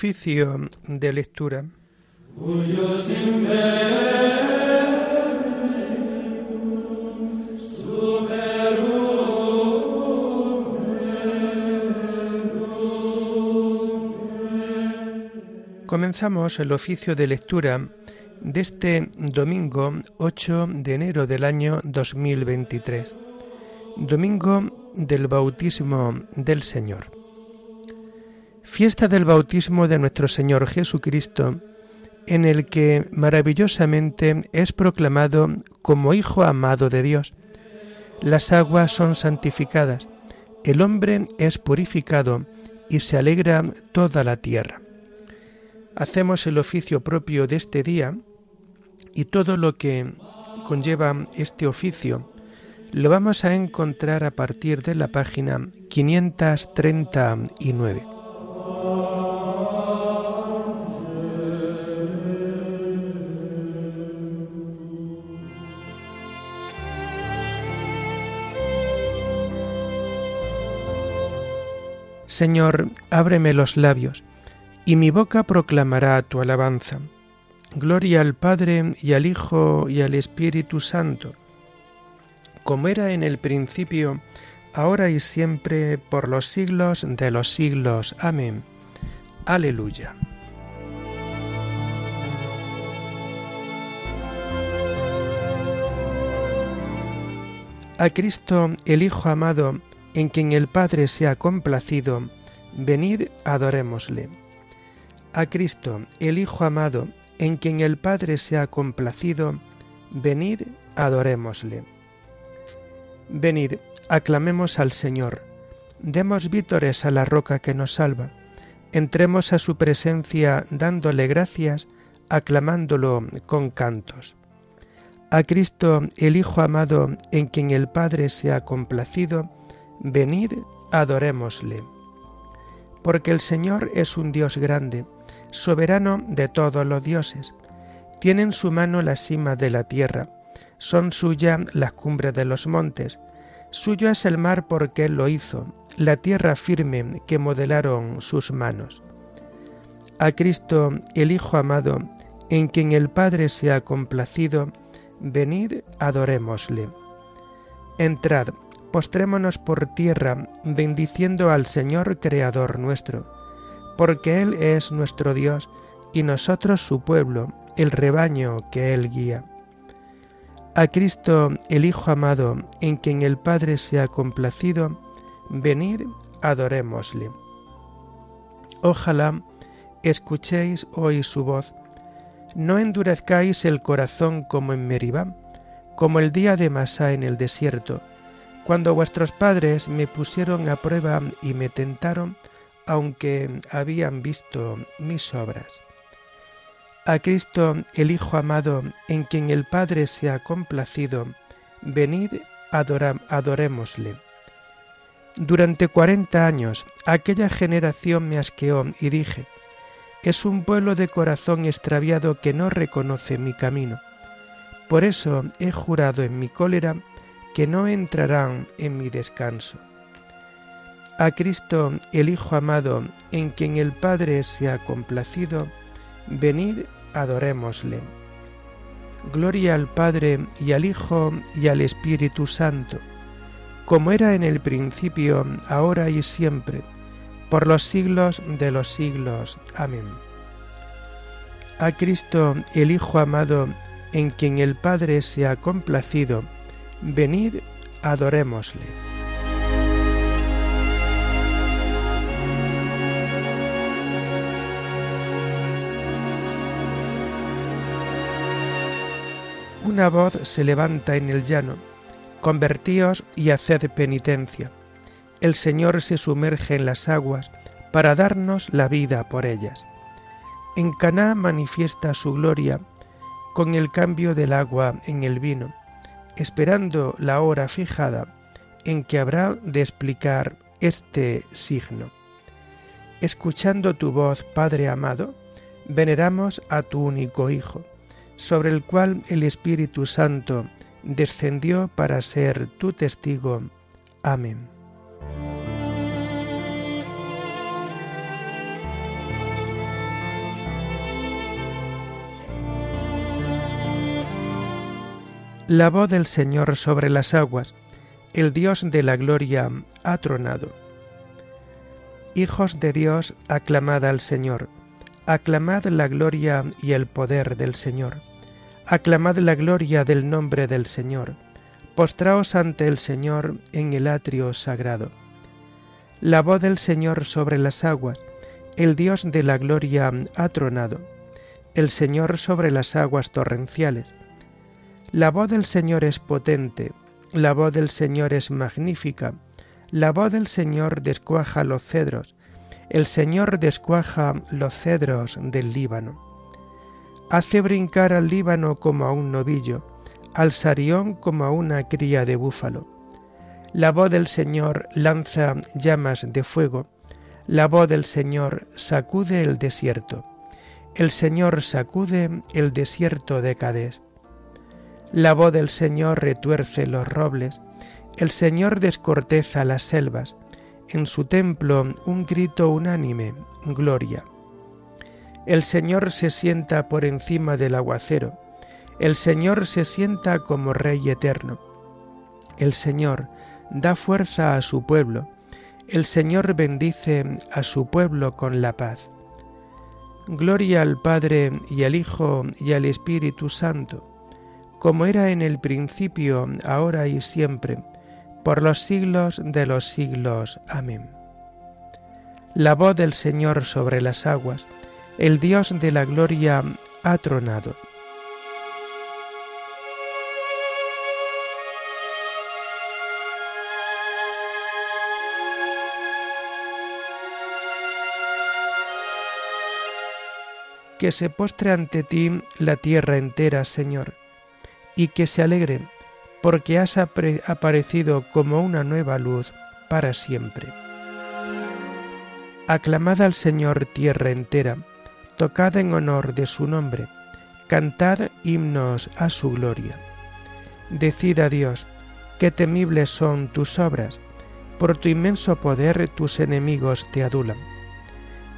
Oficio de lectura. Comenzamos el oficio de lectura de este domingo 8 de enero del año 2023, domingo del bautismo del Señor. Fiesta del bautismo de nuestro Señor Jesucristo, en el que maravillosamente es proclamado como Hijo amado de Dios. Las aguas son santificadas, el hombre es purificado y se alegra toda la tierra. Hacemos el oficio propio de este día y todo lo que conlleva este oficio lo vamos a encontrar a partir de la página 539. Señor, ábreme los labios, y mi boca proclamará tu alabanza. Gloria al Padre y al Hijo y al Espíritu Santo, como era en el principio, ahora y siempre, por los siglos de los siglos. Amén. Aleluya. A Cristo, el Hijo amado, en quien el Padre se ha complacido, venid, adorémosle. A Cristo, el Hijo amado, en quien el Padre se ha complacido, venid, adorémosle. Venid, aclamemos al Señor, demos vítores a la roca que nos salva, entremos a su presencia dándole gracias, aclamándolo con cantos. A Cristo, el Hijo amado, en quien el Padre se ha complacido, Venid, adorémosle. Porque el Señor es un Dios grande, soberano de todos los dioses. Tiene en su mano la cima de la tierra, son suya las cumbres de los montes. Suyo es el mar porque Él lo hizo, la tierra firme que modelaron sus manos. A Cristo, el Hijo amado, en quien el Padre se ha complacido, venid, adorémosle. Entrad, postrémonos por tierra, bendiciendo al Señor Creador nuestro, porque Él es nuestro Dios y nosotros su pueblo, el rebaño que Él guía. A Cristo, el Hijo amado, en quien el Padre se ha complacido, venid, adorémosle. Ojalá escuchéis hoy su voz. No endurezcáis el corazón como en Meribá, como el día de Masá en el desierto, cuando vuestros padres me pusieron a prueba y me tentaron, aunque habían visto mis obras. A Cristo, el Hijo amado, en quien el Padre se ha complacido, venid, adorémosle. Durante cuarenta años aquella generación me asqueó y dije, es un pueblo de corazón extraviado que no reconoce mi camino. Por eso he jurado en mi cólera que no entrarán en mi descanso. A Cristo, el Hijo amado, en quien el Padre se ha complacido, venid, adorémosle. Gloria al Padre y al Hijo y al Espíritu Santo, como era en el principio, ahora y siempre, por los siglos de los siglos. Amén. A Cristo, el Hijo amado, en quien el Padre se ha complacido, Venid, adorémosle. Una voz se levanta en el llano, convertíos y haced penitencia. El Señor se sumerge en las aguas para darnos la vida por ellas. En Caná manifiesta su gloria con el cambio del agua en el vino esperando la hora fijada en que habrá de explicar este signo. Escuchando tu voz, Padre amado, veneramos a tu único Hijo, sobre el cual el Espíritu Santo descendió para ser tu testigo. Amén. La voz del Señor sobre las aguas, el Dios de la gloria ha tronado. Hijos de Dios, aclamad al Señor, aclamad la gloria y el poder del Señor, aclamad la gloria del nombre del Señor, postraos ante el Señor en el atrio sagrado. La voz del Señor sobre las aguas, el Dios de la gloria ha tronado, el Señor sobre las aguas torrenciales. La voz del Señor es potente, la voz del Señor es magnífica, la voz del Señor descuaja los cedros, el Señor descuaja los cedros del Líbano. Hace brincar al Líbano como a un novillo, al Sarión como a una cría de búfalo. La voz del Señor lanza llamas de fuego, la voz del Señor sacude el desierto. El Señor sacude el desierto de Cadés. La voz del Señor retuerce los robles, el Señor descorteza las selvas, en su templo un grito unánime, gloria. El Señor se sienta por encima del aguacero, el Señor se sienta como Rey eterno. El Señor da fuerza a su pueblo, el Señor bendice a su pueblo con la paz. Gloria al Padre y al Hijo y al Espíritu Santo, como era en el principio, ahora y siempre, por los siglos de los siglos. Amén. La voz del Señor sobre las aguas, el Dios de la gloria ha tronado. que se postre ante ti la tierra entera, Señor, y que se alegre, porque has aparecido como una nueva luz para siempre. Aclamad al Señor tierra entera, tocad en honor de su nombre, cantad himnos a su gloria. Decid a Dios, qué temibles son tus obras, por tu inmenso poder tus enemigos te adulan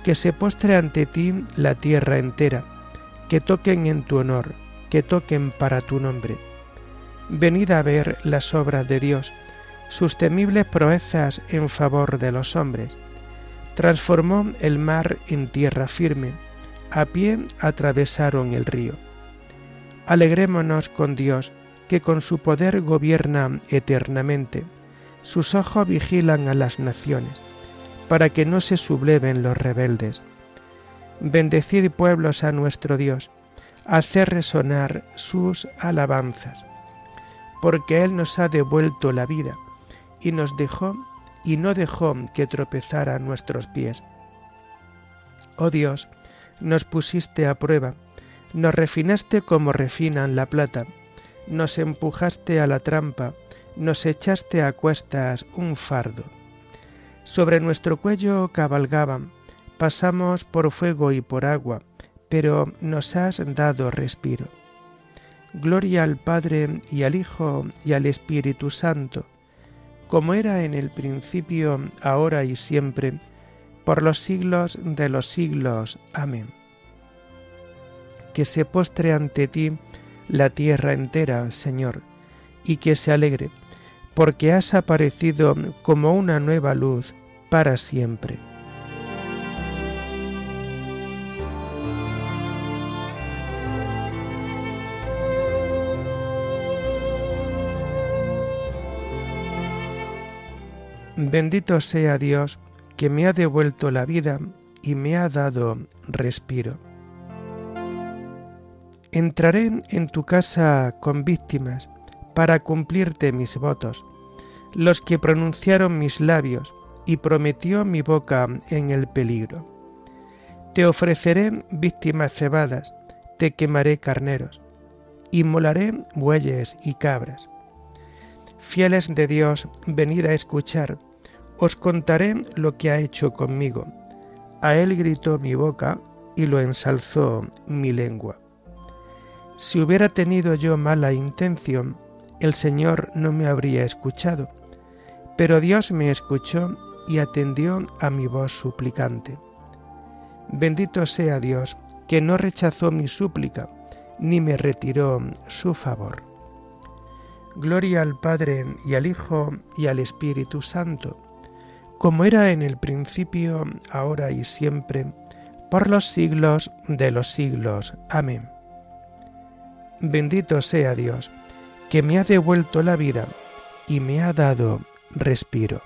que se postre ante ti la tierra entera, que toquen en tu honor, que toquen para tu nombre. Venid a ver las obras de Dios, sus temibles proezas en favor de los hombres. Transformó el mar en tierra firme, a pie atravesaron el río. Alegrémonos con Dios, que con su poder gobierna eternamente, sus ojos vigilan a las naciones para que no se subleven los rebeldes. Bendecid pueblos a nuestro Dios, hacer resonar sus alabanzas, porque Él nos ha devuelto la vida y nos dejó y no dejó que tropezara nuestros pies. Oh Dios, nos pusiste a prueba, nos refinaste como refinan la plata, nos empujaste a la trampa, nos echaste a cuestas un fardo sobre nuestro cuello cabalgaban, pasamos por fuego y por agua, pero nos has dado respiro. Gloria al Padre y al Hijo y al Espíritu Santo, como era en el principio, ahora y siempre, por los siglos de los siglos. Amén. Que se postre ante ti la tierra entera, Señor, y que se alegre porque has aparecido como una nueva luz para siempre. Bendito sea Dios que me ha devuelto la vida y me ha dado respiro. Entraré en tu casa con víctimas para cumplirte mis votos, los que pronunciaron mis labios y prometió mi boca en el peligro. Te ofreceré víctimas cebadas, te quemaré carneros, inmolaré bueyes y cabras. Fieles de Dios, venid a escuchar, os contaré lo que ha hecho conmigo. A él gritó mi boca y lo ensalzó mi lengua. Si hubiera tenido yo mala intención, el Señor no me habría escuchado, pero Dios me escuchó y atendió a mi voz suplicante. Bendito sea Dios, que no rechazó mi súplica, ni me retiró su favor. Gloria al Padre y al Hijo y al Espíritu Santo, como era en el principio, ahora y siempre, por los siglos de los siglos. Amén. Bendito sea Dios, que me ha devuelto la vida y me ha dado respiro.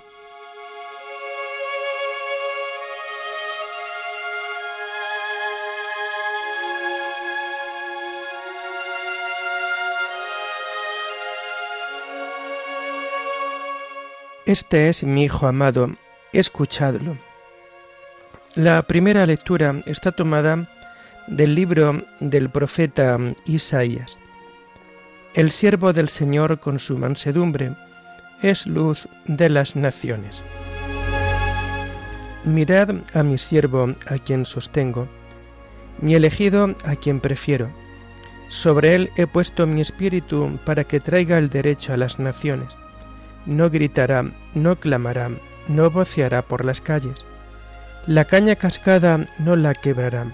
Este es mi Hijo amado, escuchadlo. La primera lectura está tomada del libro del profeta Isaías. El siervo del Señor con su mansedumbre es luz de las naciones. Mirad a mi siervo a quien sostengo, mi elegido a quien prefiero. Sobre él he puesto mi espíritu para que traiga el derecho a las naciones no gritará, no clamará, no voceará por las calles. La caña cascada no la quebrará,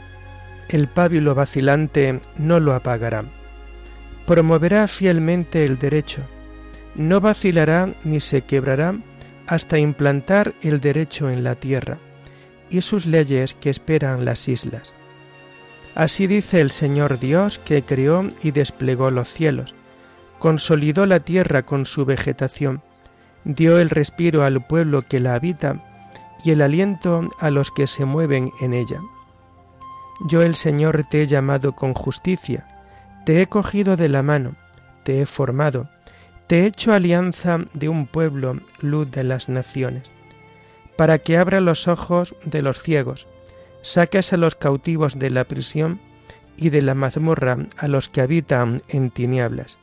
el pábilo vacilante no lo apagará. Promoverá fielmente el derecho, no vacilará ni se quebrará hasta implantar el derecho en la tierra y sus leyes que esperan las islas. Así dice el Señor Dios que creó y desplegó los cielos, consolidó la tierra con su vegetación, dio el respiro al pueblo que la habita y el aliento a los que se mueven en ella. Yo el Señor te he llamado con justicia, te he cogido de la mano, te he formado, te he hecho alianza de un pueblo, luz de las naciones, para que abra los ojos de los ciegos, saques a los cautivos de la prisión y de la mazmorra a los que habitan en tinieblas.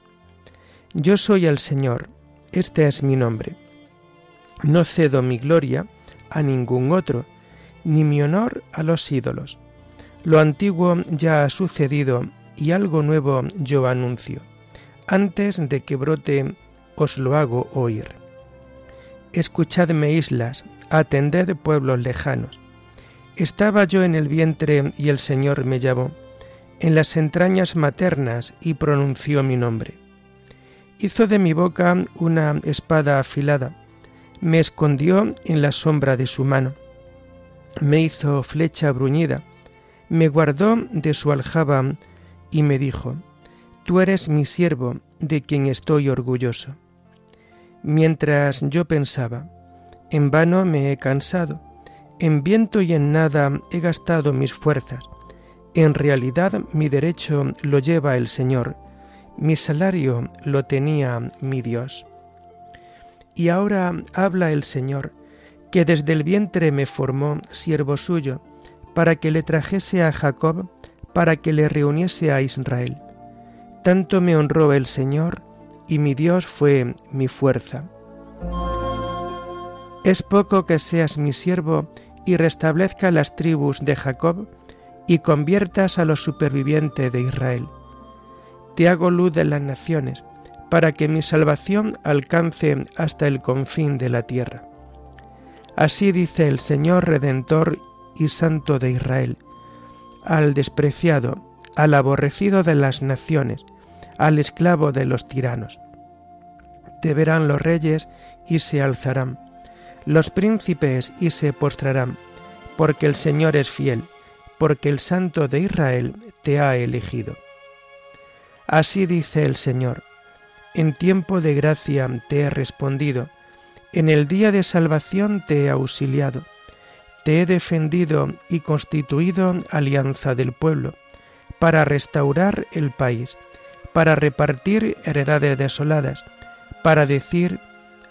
Yo soy el Señor, este es mi nombre. No cedo mi gloria a ningún otro, ni mi honor a los ídolos. Lo antiguo ya ha sucedido y algo nuevo yo anuncio. Antes de que brote os lo hago oír. Escuchadme islas, atended pueblos lejanos. Estaba yo en el vientre y el Señor me llamó, en las entrañas maternas y pronunció mi nombre hizo de mi boca una espada afilada, me escondió en la sombra de su mano, me hizo flecha bruñida, me guardó de su aljaba y me dijo, Tú eres mi siervo, de quien estoy orgulloso. Mientras yo pensaba, en vano me he cansado, en viento y en nada he gastado mis fuerzas. En realidad mi derecho lo lleva el Señor, mi salario lo tenía mi Dios. Y ahora habla el Señor, que desde el vientre me formó siervo suyo, para que le trajese a Jacob, para que le reuniese a Israel. Tanto me honró el Señor, y mi Dios fue mi fuerza. Es poco que seas mi siervo y restablezca las tribus de Jacob, y conviertas a los supervivientes de Israel te hago luz de las naciones, para que mi salvación alcance hasta el confín de la tierra. Así dice el Señor Redentor y Santo de Israel, al despreciado, al aborrecido de las naciones, al esclavo de los tiranos. Te verán los reyes y se alzarán, los príncipes y se postrarán, porque el Señor es fiel, porque el Santo de Israel te ha elegido. Así dice el Señor, en tiempo de gracia te he respondido, en el día de salvación te he auxiliado, te he defendido y constituido alianza del pueblo, para restaurar el país, para repartir heredades desoladas, para decir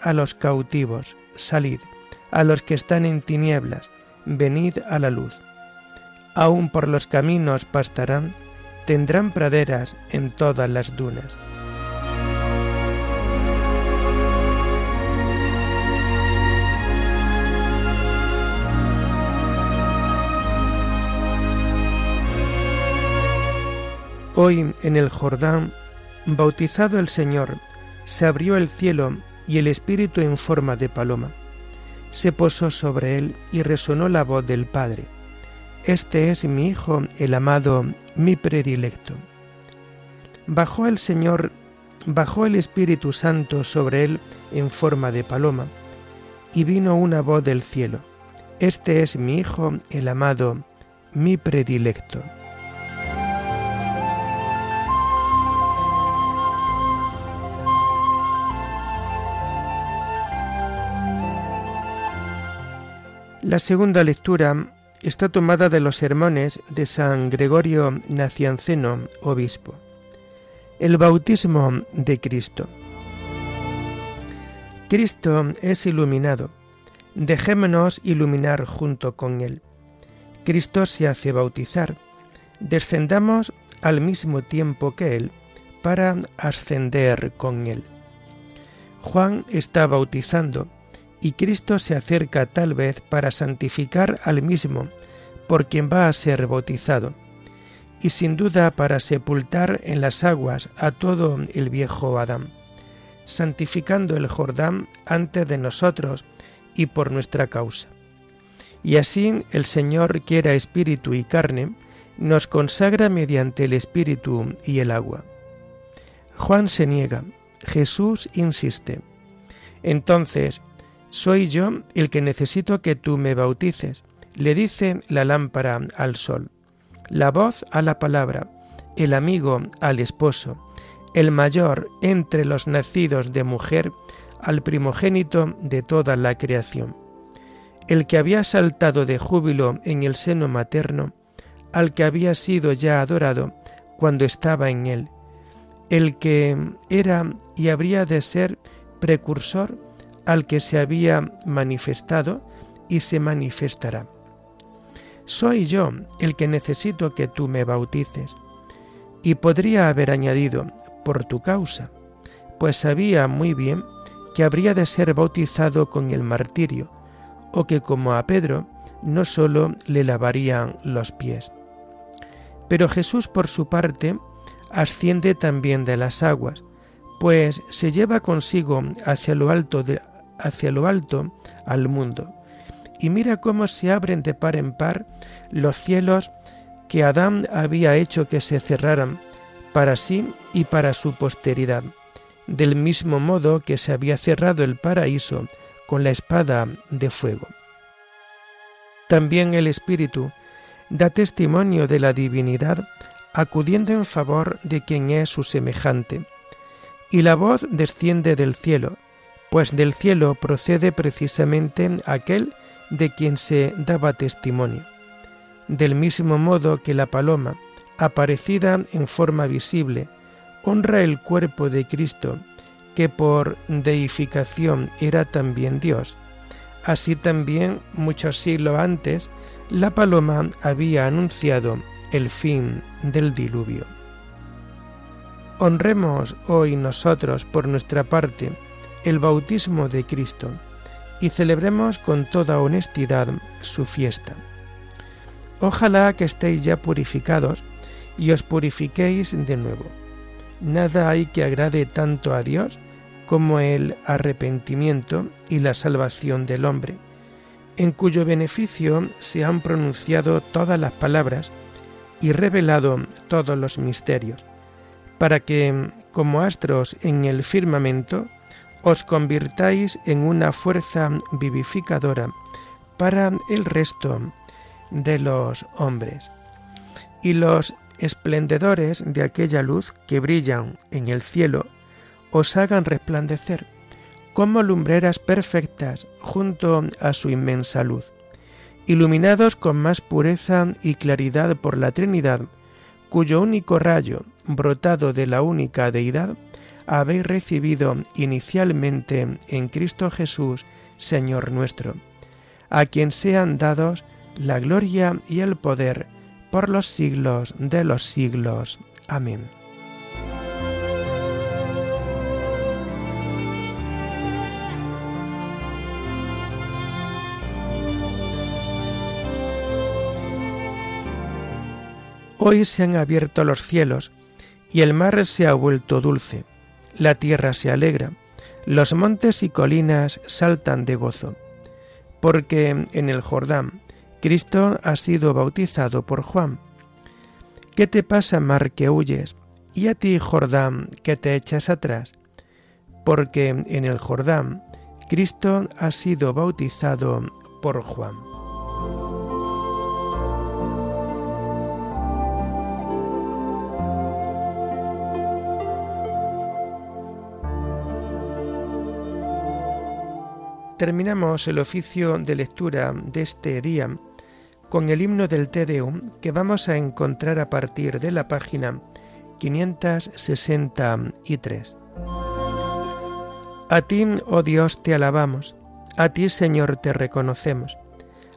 a los cautivos, salid, a los que están en tinieblas, venid a la luz. Aún por los caminos pastarán, tendrán praderas en todas las dunas. Hoy en el Jordán, bautizado el Señor, se abrió el cielo y el Espíritu en forma de paloma. Se posó sobre él y resonó la voz del Padre este es mi Hijo, el amado, mi predilecto. Bajó el Señor bajó el Espíritu Santo sobre él en forma de paloma, y vino una voz del cielo, Este es mi Hijo, el amado, mi predilecto. La segunda lectura está tomada de los sermones de San Gregorio Nacianceno, obispo. El bautismo de Cristo. Cristo es iluminado. Dejémonos iluminar junto con Él. Cristo se hace bautizar. Descendamos al mismo tiempo que Él para ascender con Él. Juan está bautizando y Cristo se acerca tal vez para santificar al mismo por quien va a ser bautizado, y sin duda para sepultar en las aguas a todo el viejo Adán, santificando el Jordán antes de nosotros y por nuestra causa. Y así el Señor, quiera espíritu y carne, nos consagra mediante el espíritu y el agua. Juan se niega, Jesús insiste. Entonces, soy yo el que necesito que tú me bautices, le dice la lámpara al sol, la voz a la palabra, el amigo al esposo, el mayor entre los nacidos de mujer al primogénito de toda la creación, el que había saltado de júbilo en el seno materno, al que había sido ya adorado cuando estaba en él, el que era y habría de ser precursor al que se había manifestado y se manifestará. Soy yo el que necesito que tú me bautices. Y podría haber añadido, por tu causa, pues sabía muy bien que habría de ser bautizado con el martirio, o que como a Pedro no sólo le lavarían los pies. Pero Jesús por su parte asciende también de las aguas, pues se lleva consigo hacia lo alto de, hacia lo alto al mundo. Y mira cómo se abren de par en par los cielos que Adán había hecho que se cerraran para sí y para su posteridad, del mismo modo que se había cerrado el paraíso con la espada de fuego. También el Espíritu da testimonio de la divinidad acudiendo en favor de quien es su semejante, y la voz desciende del cielo, pues del cielo procede precisamente aquel de quien se daba testimonio. Del mismo modo que la paloma, aparecida en forma visible, honra el cuerpo de Cristo, que por deificación era también Dios. Así también, muchos siglos antes, la paloma había anunciado el fin del diluvio. Honremos hoy nosotros, por nuestra parte, el bautismo de Cristo y celebremos con toda honestidad su fiesta. Ojalá que estéis ya purificados y os purifiquéis de nuevo. Nada hay que agrade tanto a Dios como el arrepentimiento y la salvación del hombre, en cuyo beneficio se han pronunciado todas las palabras y revelado todos los misterios, para que, como astros en el firmamento, os convirtáis en una fuerza vivificadora para el resto de los hombres. Y los esplendedores de aquella luz que brillan en el cielo os hagan resplandecer como lumbreras perfectas junto a su inmensa luz, iluminados con más pureza y claridad por la Trinidad, cuyo único rayo, brotado de la única deidad, habéis recibido inicialmente en Cristo Jesús, Señor nuestro, a quien sean dados la gloria y el poder por los siglos de los siglos. Amén. Hoy se han abierto los cielos y el mar se ha vuelto dulce la tierra se alegra, los montes y colinas saltan de gozo, porque en el Jordán Cristo ha sido bautizado por Juan. ¿Qué te pasa, mar, que huyes? Y a ti, Jordán, que te echas atrás, porque en el Jordán Cristo ha sido bautizado por Juan. Terminamos el oficio de lectura de este día con el himno del Te Deum que vamos a encontrar a partir de la página 563. A ti, oh Dios, te alabamos, a ti, Señor, te reconocemos,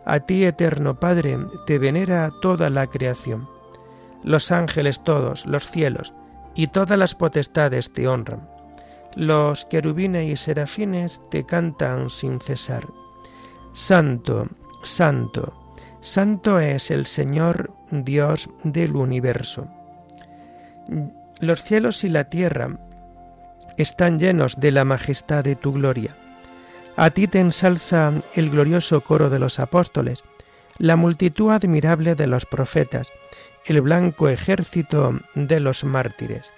a ti, eterno Padre, te venera toda la creación. Los ángeles todos, los cielos y todas las potestades te honran los querubines y serafines te cantan sin cesar. Santo, santo, santo es el Señor Dios del universo. Los cielos y la tierra están llenos de la majestad de tu gloria. A ti te ensalza el glorioso coro de los apóstoles, la multitud admirable de los profetas, el blanco ejército de los mártires.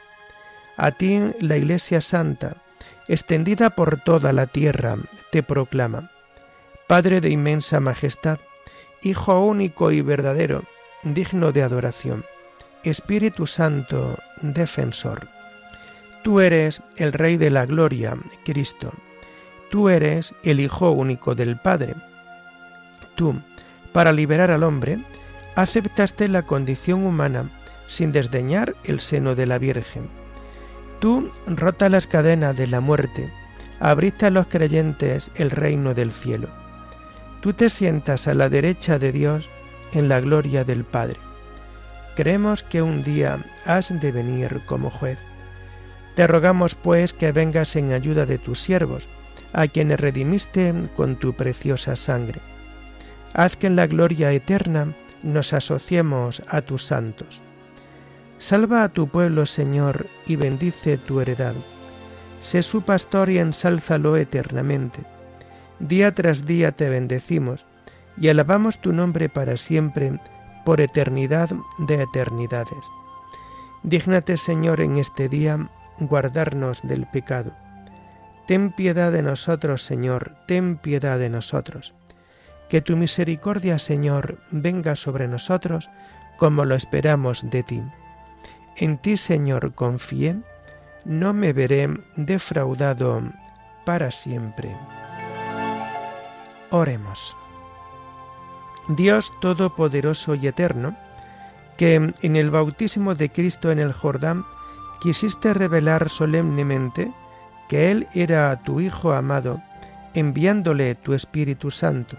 A ti la Iglesia Santa, extendida por toda la tierra, te proclama. Padre de inmensa majestad, Hijo único y verdadero, digno de adoración, Espíritu Santo, defensor. Tú eres el Rey de la Gloria, Cristo. Tú eres el Hijo único del Padre. Tú, para liberar al hombre, aceptaste la condición humana sin desdeñar el seno de la Virgen Tú rota las cadenas de la muerte, abriste a los creyentes el reino del cielo. Tú te sientas a la derecha de Dios en la gloria del Padre. Creemos que un día has de venir como juez. Te rogamos pues que vengas en ayuda de tus siervos, a quienes redimiste con tu preciosa sangre. Haz que en la gloria eterna nos asociemos a tus santos. Salva a tu pueblo, Señor, y bendice tu heredad. Sé su pastor y ensálzalo eternamente. Día tras día te bendecimos y alabamos tu nombre para siempre, por eternidad de eternidades. Dígnate, Señor, en este día guardarnos del pecado. Ten piedad de nosotros, Señor, ten piedad de nosotros. Que tu misericordia, Señor, venga sobre nosotros como lo esperamos de ti. En ti, Señor, confié, no me veré defraudado para siempre. Oremos. Dios Todopoderoso y Eterno, que en el bautismo de Cristo en el Jordán quisiste revelar solemnemente que Él era tu Hijo amado, enviándole tu Espíritu Santo.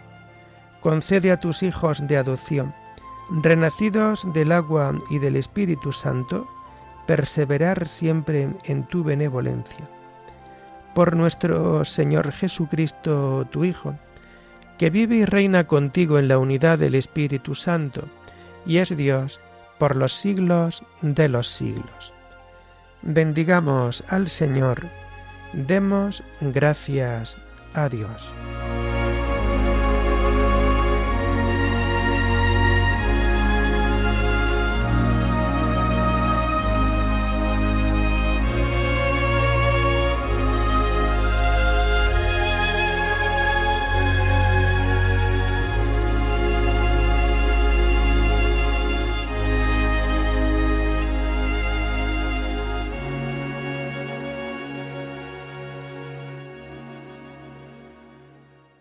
Concede a tus hijos de adopción, renacidos del agua y del Espíritu Santo, perseverar siempre en tu benevolencia. Por nuestro Señor Jesucristo, tu Hijo, que vive y reina contigo en la unidad del Espíritu Santo, y es Dios por los siglos de los siglos. Bendigamos al Señor, demos gracias a Dios.